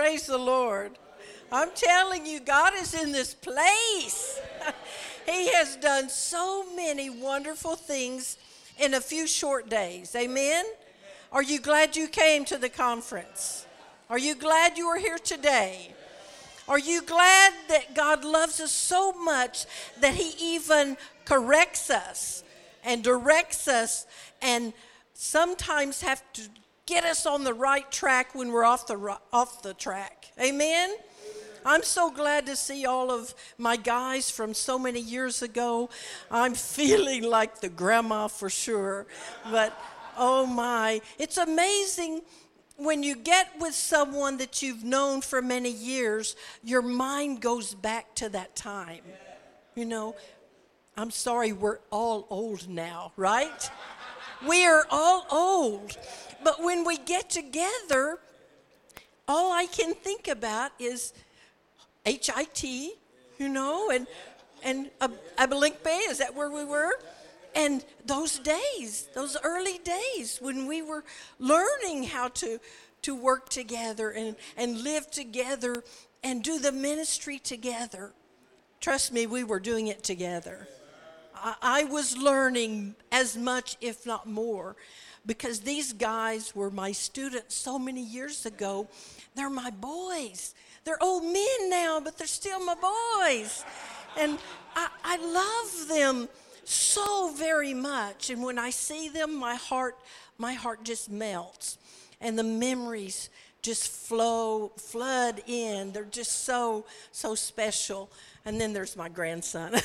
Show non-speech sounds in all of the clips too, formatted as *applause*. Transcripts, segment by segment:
Praise the Lord. I'm telling you, God is in this place. *laughs* he has done so many wonderful things in a few short days. Amen? Are you glad you came to the conference? Are you glad you are here today? Are you glad that God loves us so much that He even corrects us and directs us and sometimes have to get us on the right track when we're off the off the track. Amen. I'm so glad to see all of my guys from so many years ago. I'm *laughs* feeling like the grandma for sure. But oh my, it's amazing when you get with someone that you've known for many years, your mind goes back to that time. You know, I'm sorry, we're all old now, right? We are all old. But when we get together, all I can think about is HIT, you know, and and Bay. Is that where we were? And those days, those early days when we were learning how to to work together and, and live together and do the ministry together. Trust me, we were doing it together. I, I was learning as much, if not more, because these guys were my students so many years ago. They're my boys. They're old men now, but they're still my boys. And I, I love them so very much. And when I see them, my heart, my heart just melts. And the memories just flow, flood in. They're just so, so special. And then there's my grandson.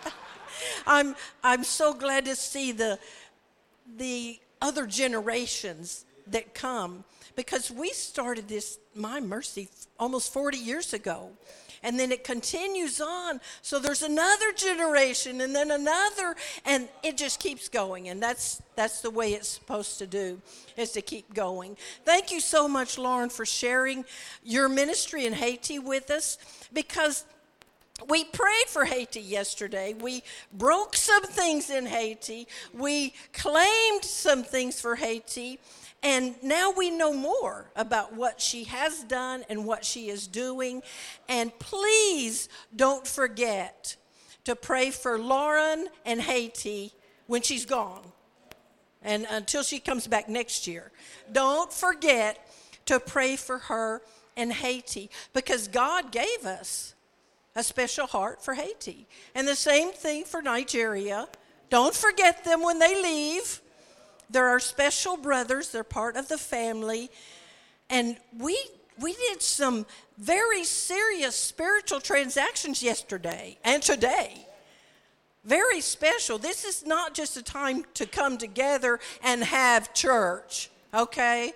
*laughs* I'm, I'm so glad to see the, the other generations that come because we started this, my mercy, almost 40 years ago. And then it continues on. So there's another generation and then another, and it just keeps going. And that's, that's the way it's supposed to do, is to keep going. Thank you so much, Lauren, for sharing your ministry in Haiti with us because we prayed for Haiti yesterday. We broke some things in Haiti. We claimed some things for Haiti. And now we know more about what she has done and what she is doing. And please don't forget to pray for Lauren and Haiti when she's gone and until she comes back next year. Don't forget to pray for her and Haiti because God gave us a special heart for Haiti. And the same thing for Nigeria. Don't forget them when they leave. They're our special brothers, they're part of the family. And we we did some very serious spiritual transactions yesterday and today. Very special. This is not just a time to come together and have church, okay?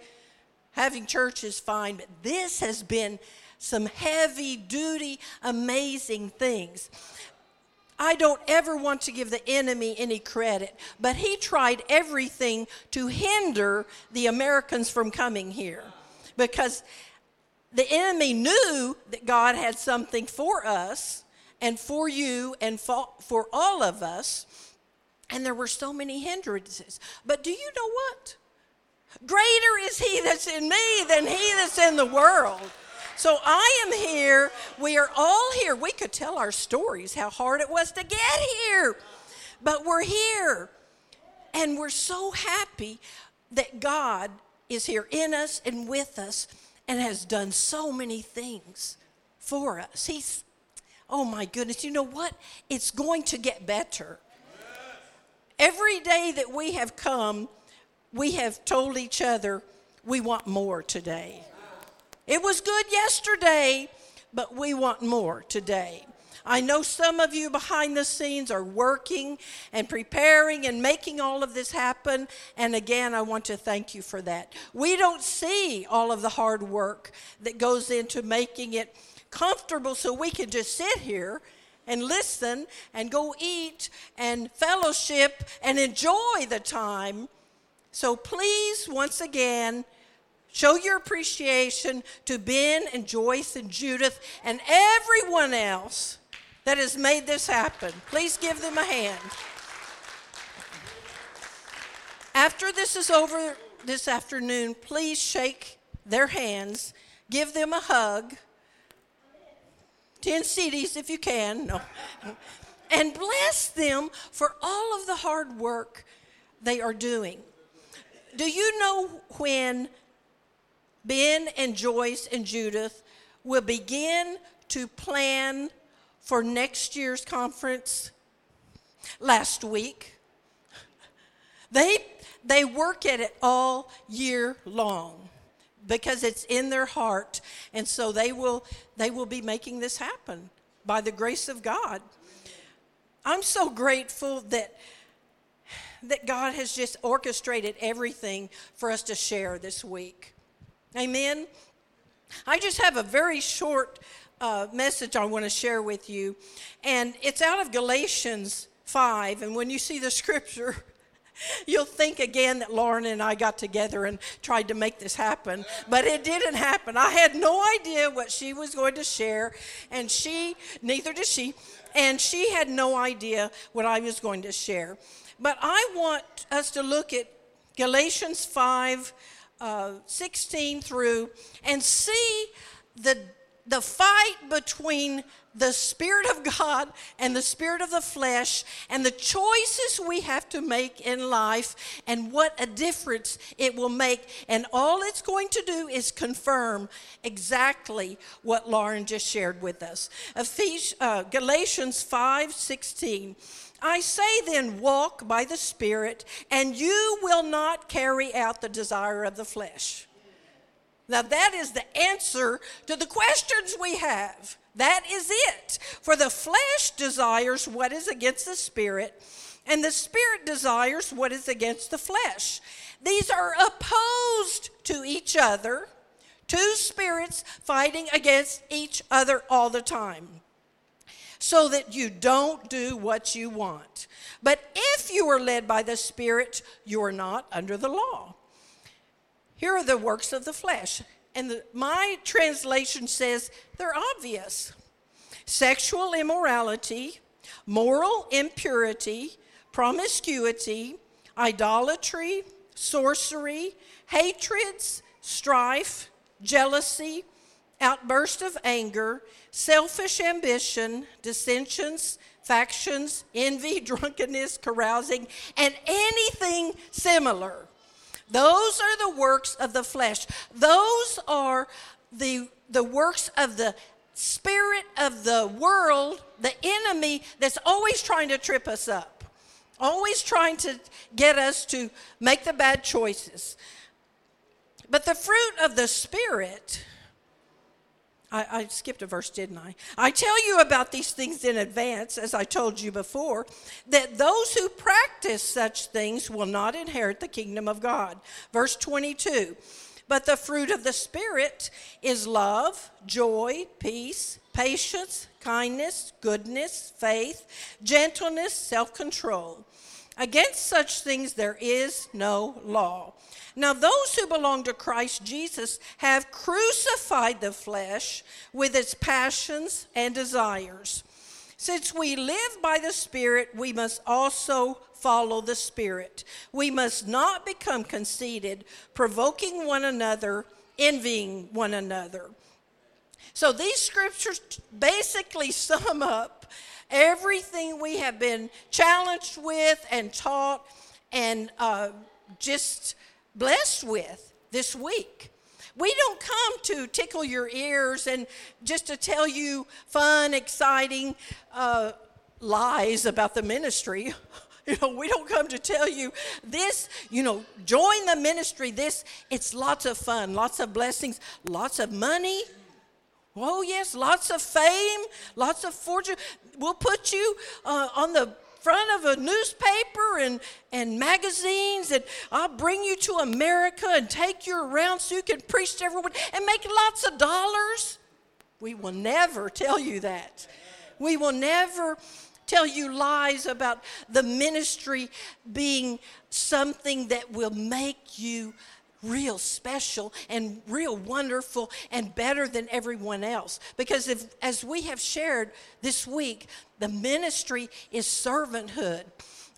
Having church is fine, but this has been some heavy duty, amazing things. I don't ever want to give the enemy any credit, but he tried everything to hinder the Americans from coming here because the enemy knew that God had something for us and for you and for, all of us, and there were so many hindrances. But do you know what? Greater is he that's in me than he that's in the world. So I am here. We are all here. We could tell our stories, how hard it was to get here, but we're here. And we're so happy that God is here in us and with us and has done so many things for us. He's, oh my goodness, you know what? It's going to get better. Every day that we have come, we have told each other we want more today. It was good yesterday, but we want more today. I know some of you behind the scenes are working and preparing and making all of this happen. And again, I want to thank you for that. We don't see all of the hard work that goes into making it comfortable so we can just sit here and listen and go eat and fellowship and enjoy the time. So please, once again, Show your appreciation to Ben and Joyce and Judith and everyone else that has made this happen. Please give them a hand. After this is over this afternoon, please shake their hands give them a hug. 10 CDs if you can. No. *laughs* and bless them for all of the hard work they are doing. Do you know when Ben and Joyce and Judith will begin to plan for next year's conference? Last week. They, they work at it all year long because it's in their heart and so they will they will be making this happen by the grace of god i'm so grateful that that god has just orchestrated everything for us to share this week amen i just have a very short uh, message i want to share with you and it's out of galatians 5 and when you see the *laughs* scripture You'll think again that Lauren and I got together and tried to make this happen, but it didn't happen. I had no idea what she was going to share, and she, neither did she, and she had no idea what I was going to share. But I want us to look at Galatians 5 uh, 16 through and see the, the fight between the Spirit of God and the Spirit of the flesh and the choices we have to make in life and what a difference it will make. And all it's going to do is confirm exactly what Lauren just shared with us. Ephesians, uh, Galatians 5 16. I say then, walk by the Spirit, and you will not carry out the desire of the flesh. Now, that is the answer to the questions we have. That is it. For the flesh desires what is against the spirit, and the spirit desires what is against the flesh. These are opposed to each other, two spirits fighting against each other all the time, so that you don't do what you want. But if you are led by the Spirit, you are not under the law. Here are the works of the flesh and the, my translation says they're obvious sexual immorality, moral impurity, promiscuity, idolatry, sorcery, hatreds, strife, jealousy, outburst of anger, selfish ambition, dissensions, factions, envy, *laughs* drunkenness, carousing, and anything similar. Those are the works of the flesh. Those are the, the works of the spirit of the world, the enemy that's always trying to trip us up, always trying to get us to make the bad choices. But the fruit of the Spirit I, I, skipped a verse, didn't I? I tell you about these things in advance, as I told you before, that those who practice such things will not inherit the kingdom of God. Verse 22 But the fruit of the Spirit is love, joy, peace, patience, kindness, goodness, faith, gentleness, self control. Against such things there is no law. Now, those who belong to Christ Jesus have crucified the flesh with its passions and desires. Since we live by the Spirit, we must also follow the Spirit. We must not become conceited, provoking one another, envying one another. So these scriptures basically sum up everything we have been challenged with and taught and uh, just blessed with this week. We don't come to tickle your ears and just to tell you fun, exciting uh, lies about the ministry. *laughs* You know, we don't come to tell you this, you know, join the ministry. This, it's lots of fun, lots of blessings, lots of money. Oh, yes, lots of fame, lots of fortune. We'll put you uh, on the front of a newspaper and, and magazines, and I'll bring you to America and take you around so you can preach to everyone and make lots of dollars. We will never tell you that. We will never tell you lies about the ministry being something that will make you real special and real wonderful and better than everyone else. Because if, as we have shared this week, the ministry is servanthood.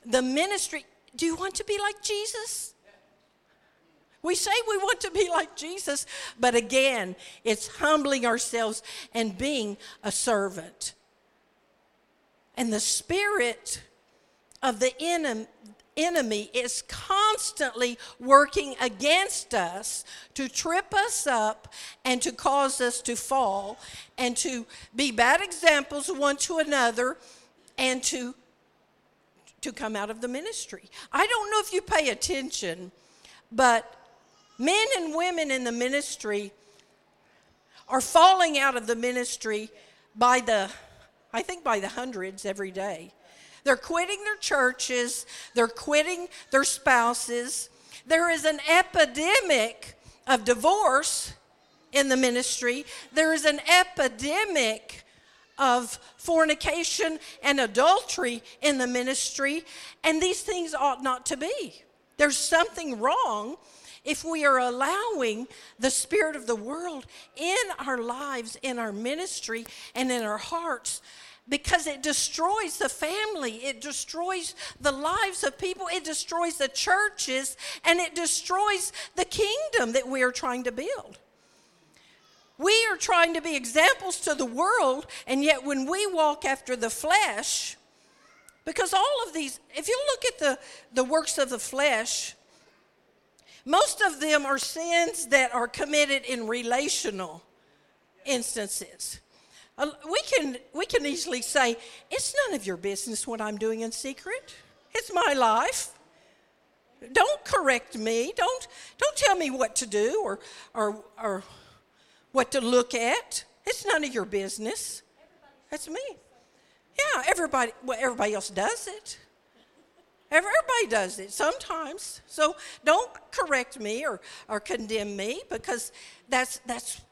The ministry, do you want to be like Jesus? We say we want to be like Jesus, but again, it's humbling ourselves and being a servant. And the spirit of the enemy, enemy is constantly working against us to trip us up and to cause us to fall and to be bad examples one to another and to to come out of the ministry. I don't know if you pay attention, but men and women in the ministry are falling out of the ministry by the I think by the hundreds every day. They're quitting their churches, they're quitting their spouses. There is an epidemic of divorce in the ministry, there is an epidemic of fornication and adultery in the ministry, and these things ought not to be. There's something wrong if we are allowing the spirit of the world in our lives, in our ministry, and in our hearts because it destroys the family, it destroys the lives of people, it destroys the churches, and it destroys the kingdom that we are trying to build. We are trying to be examples to the world, and yet when we walk after the flesh, because all of these, if you look at the, the works of the flesh, most of them are sins that are committed in relational instances. We can, we can easily say, it's none of your business what I'm doing in secret. It's my life. Don't correct me. Don't, don't tell me what to do or, or, or what to look at. It's none of your business. That's me. Yeah, everybody, well, everybody else does it. Everybody does it sometimes. So don't correct me or, or condemn me because that's, that's,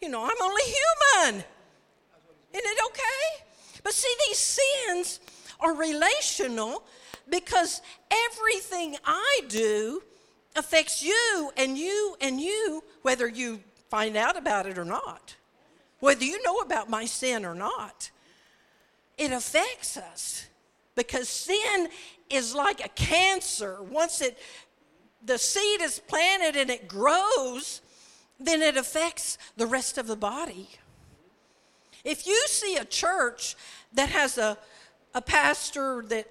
you know, I'm only human. Isn't it okay? But see, these sins are relational because everything I do affects you and you and you, whether you find out about it or not, whether you know about my sin or not. It affects us because sin is like a cancer. Once it the seed is planted and it grows, then it affects the rest of the body. If you see a church that has a, a pastor that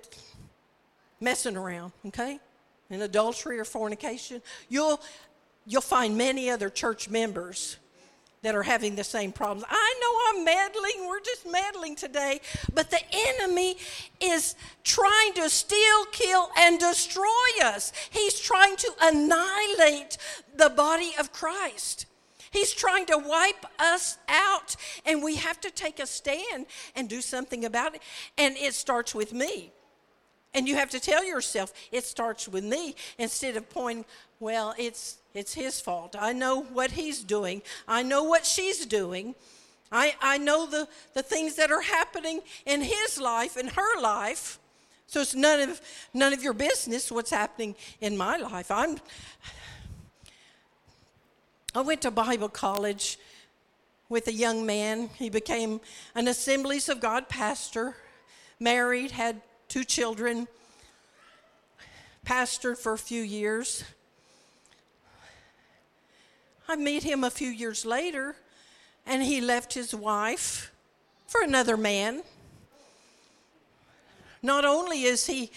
messing around, okay, in adultery or fornication, you'll you'll find many other church members that are having the same problems. I know I'm meddling, we're just meddling today, but the enemy is trying to steal, kill, and destroy us. He's trying to annihilate the body of Christ. He's trying to wipe us out, and we have to take a stand and do something about it. And it starts with me. And you have to tell yourself, it starts with me, instead of pointing, well, it's, it's his fault. I know what he's doing, I know what she's doing. I, I know the, the things that are happening in his life, in her life. So it's none of, none of your business what's happening in my life. I'm, I went to Bible college with a young man. He became an Assemblies of God pastor, married, had two children, pastored for a few years. I met him a few years later, and he left his wife for another man. Not only is he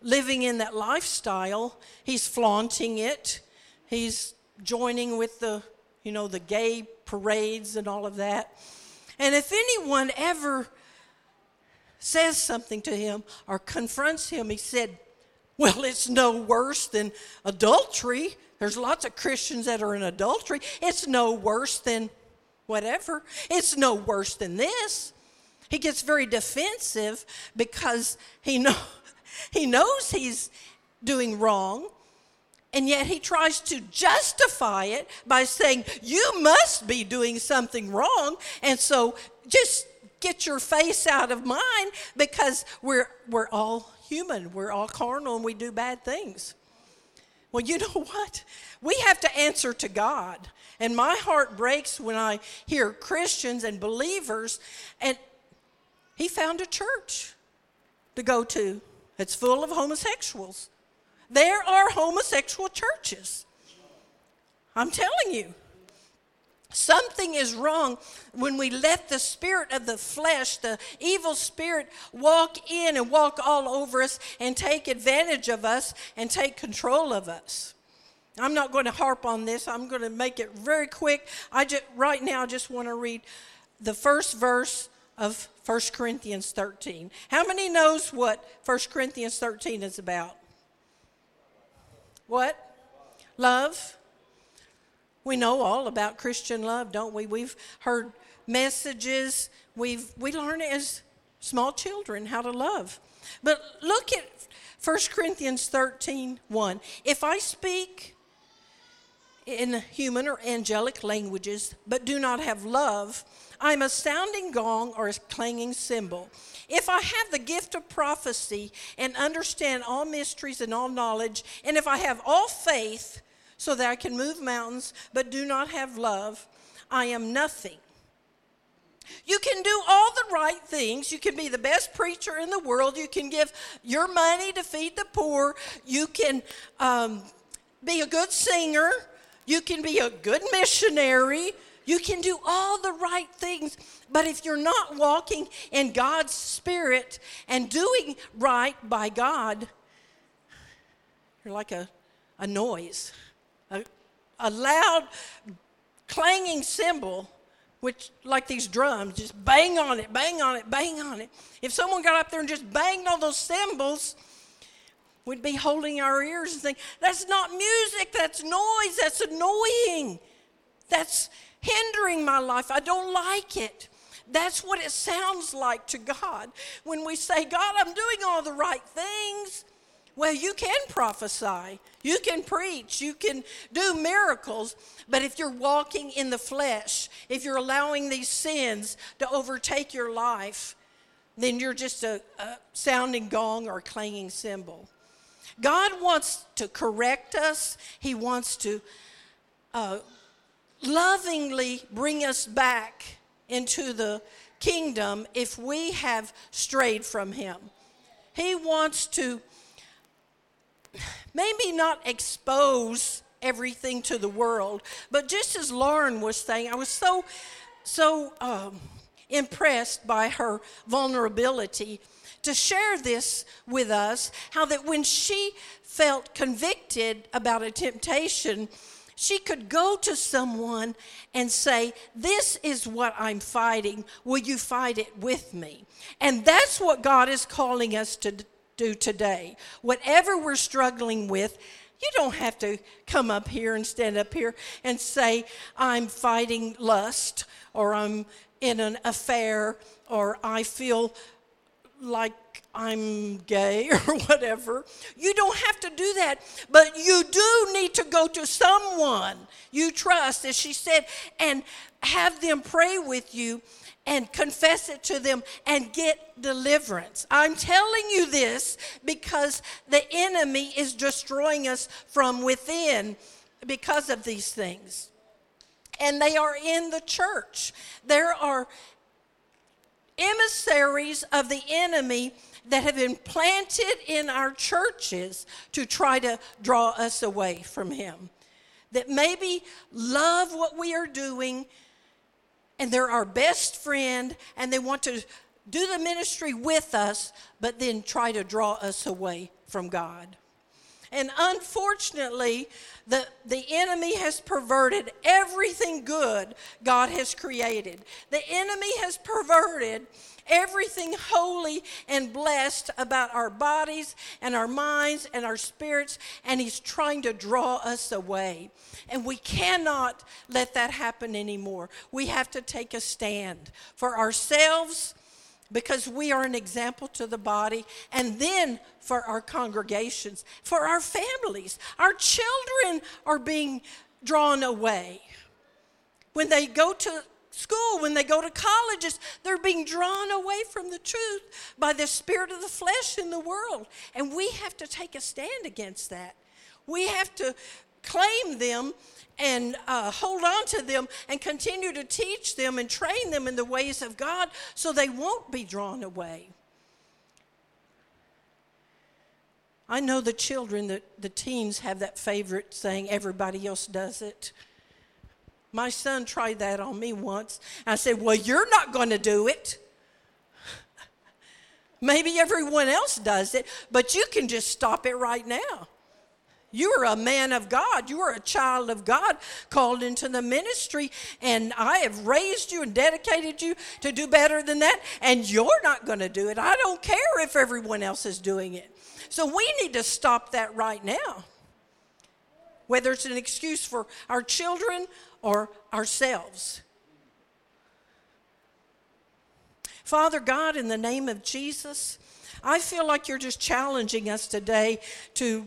living in that lifestyle, he's flaunting it. He's joining with the, you know, the gay parades and all of that. And if anyone ever says something to him or confronts him, he said, Well, it's no worse than adultery. There's lots of Christians that are in adultery. It's no worse than whatever. It's no worse than this. He gets very defensive because he, know, *laughs* he knows he's doing wrong and yet he tries to justify it by saying, You must be doing something wrong. And so just get your face out of mine because we're, we're all human, we're all carnal, and we do bad things. Well, you *laughs* know what? We have to answer to God. And my heart breaks when I hear Christians and believers, and he found a church to go to. that's full of homosexuals. There are homosexual churches. I'm telling you. Something is wrong when we let the spirit of the flesh, the evil spirit, walk in and walk all over us and take advantage of us and take control of us. I'm not going to harp on this. I'm going to make it very quick. I just right now I just want to read the first verse of 1 Corinthians 13. How many knows what 1 Corinthians 13 is about? What? Love. We know all about Christian love, don't we? We've heard messages. We've we learn as small children how to love. But look at 1 Corinthians 13, 1. If I speak in human or angelic languages, but do not have love, I'm a sounding gong or a clanging cymbal. If I have the gift of prophecy and understand all mysteries and all knowledge, and if I have all faith so that I can move mountains but do not have love, I am nothing. You can do all the right things. You can be the best preacher in the world. You can give your money to feed the poor. You can um, be a good singer. You can be a good missionary. You can do all the right things. But if you're not walking in God's Spirit and doing right by God, you're like a, a noise a, a loud clanging cymbal which like these drums just bang on it bang on it bang on it if someone got up there and just banged on those cymbals we'd be holding our ears and think that's not music that's noise that's annoying that's hindering my life. I don't like it. That's what it sounds like to god. When we say god i'm doing all the right things well, you can prophesy, you can preach, you can do miracles, but if you're walking in the flesh, if you're allowing these sins to overtake your life, then you're just a, a sounding gong or clanging cymbal. God wants to correct us, He wants to uh, lovingly bring us back into the kingdom if we have strayed from Him. He wants to maybe not expose everything to the world, but just as Lauren was saying, I was so, so um, impressed by her vulnerability to share this with us how that when she felt convicted about a temptation, she could go to someone and say, This is what I'm fighting. Will you fight it with me? And that's what God is calling us to do today. Whatever we're struggling with, you don't have to come up here and stand up here and say, I'm fighting lust, or I'm in an affair, or I feel like I'm gay *laughs* or whatever. You don't have to do that, but you do need to go to someone you trust, as she said, and have them pray with you and confess it to them and get deliverance. I'm telling you this because the enemy is destroying us from within because of these things. And they are in the church. There are emissaries of the enemy that have been planted in our churches to try to draw us away from him. That maybe love what we are doing and they're our best friend and they want to do the ministry with us, but then try to draw us away from God. And unfortunately, the, the enemy has perverted everything good God has created. The enemy has perverted everything holy and blessed about our bodies and our minds and our spirits, and he's trying to draw us away. And we cannot let that happen anymore. We have to take a stand for ourselves because we are an example to the body, and then for our congregations, for our families. Our children are being drawn away. When they go to school, when they go to colleges, they're being drawn away from the truth by the spirit of the flesh in the world. And we have to take a stand against that. We have to claim them and uh, hold on to them and continue to teach them and train them in the ways of God so they won't be drawn away. I know the children, the, the teens have that favorite saying, everybody else does it. My son tried that on me once. I said, Well, you're not going to do it. *laughs* Maybe everyone else does it, but you can just stop it right now. You are a man of God. You are a child of God called into the ministry, and I have raised you and dedicated you to do better than that, and you're not going to do it. I don't care if everyone else is doing it. So we need to stop that right now. Whether it's an excuse for our children or ourselves. Father God, in the name of Jesus, I feel like you're just challenging us today to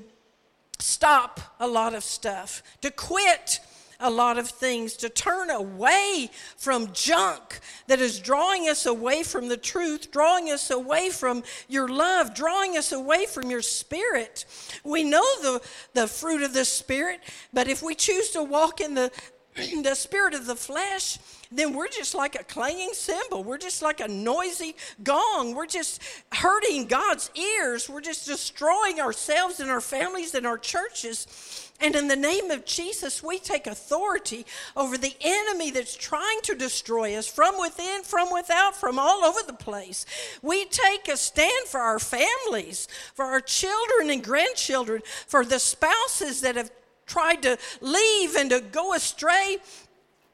stop a lot of stuff, to quit a lot of things, to turn away from junk that is drawing us away from the truth, drawing us away from your love, drawing us away from your spirit. We know the, the fruit of the spirit, but if we choose to walk in the, *clears throat* the spirit of the flesh, then we're just like a clanging cymbal. We're just like a noisy gong. We're just hurting God's ears. We're just destroying ourselves and our families and our churches. And in the name of Jesus, we take authority over the enemy that's trying to destroy us from within, from without, from all over the place. We take a stand for our families, for our children and grandchildren, for the spouses that have tried to leave and to go astray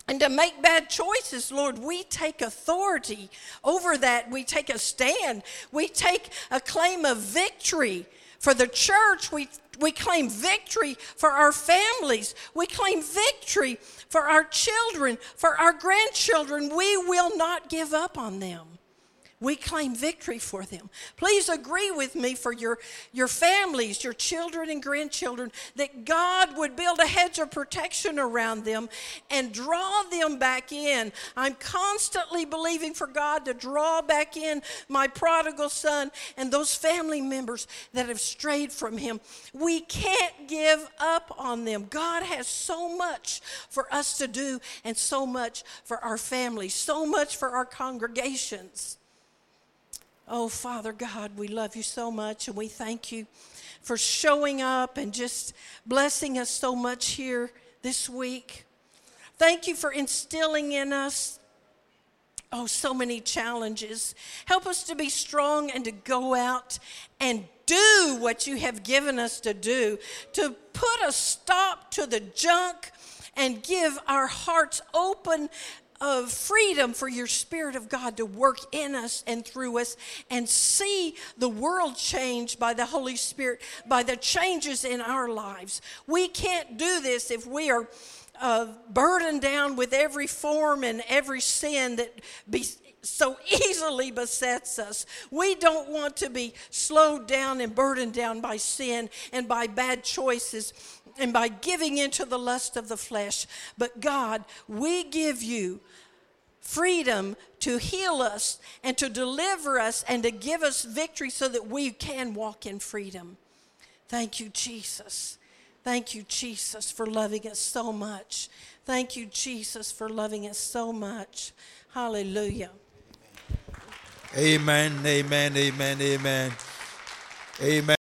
and to make bad choices, Lord, we take authority over that. We take a stand. We take a claim of victory. For the church, we, we claim victory for our families. We claim victory for our children, for our grandchildren. We will not give up on them we claim victory for them. Please agree with me for your, your families, your children and grandchildren, that God would build a hedge of protection around them and draw them back in. I'm constantly believing for God to draw back in my prodigal son and those family members that have strayed from him. We can't give up on them. God has so much for us to do and so much for our families, so much for our congregations. Oh, Father God, we love you so much and we thank you for showing up and just blessing us so much here this week. Thank you for instilling in us, oh, so many challenges. Help us to be strong and to go out and do what you have given us to do, to put a stop to the junk and give our hearts open of freedom for your Spirit of God to work in us and through us and see the world changed by the Holy Spirit, by the changes in our lives. We can't do this if we are uh, burdened down with every form and every sin that be, so easily besets us. We don't want to be slowed down and burdened down by sin and by bad choices and by giving into the lust of the flesh. But God, we give you freedom to heal us and to deliver us and to give us victory so that we can walk in freedom. Thank you, Jesus. Thank you, Jesus, for loving us so much. Thank you, Jesus, for loving us so much. Hallelujah. Amen, amen, amen, amen. Amen.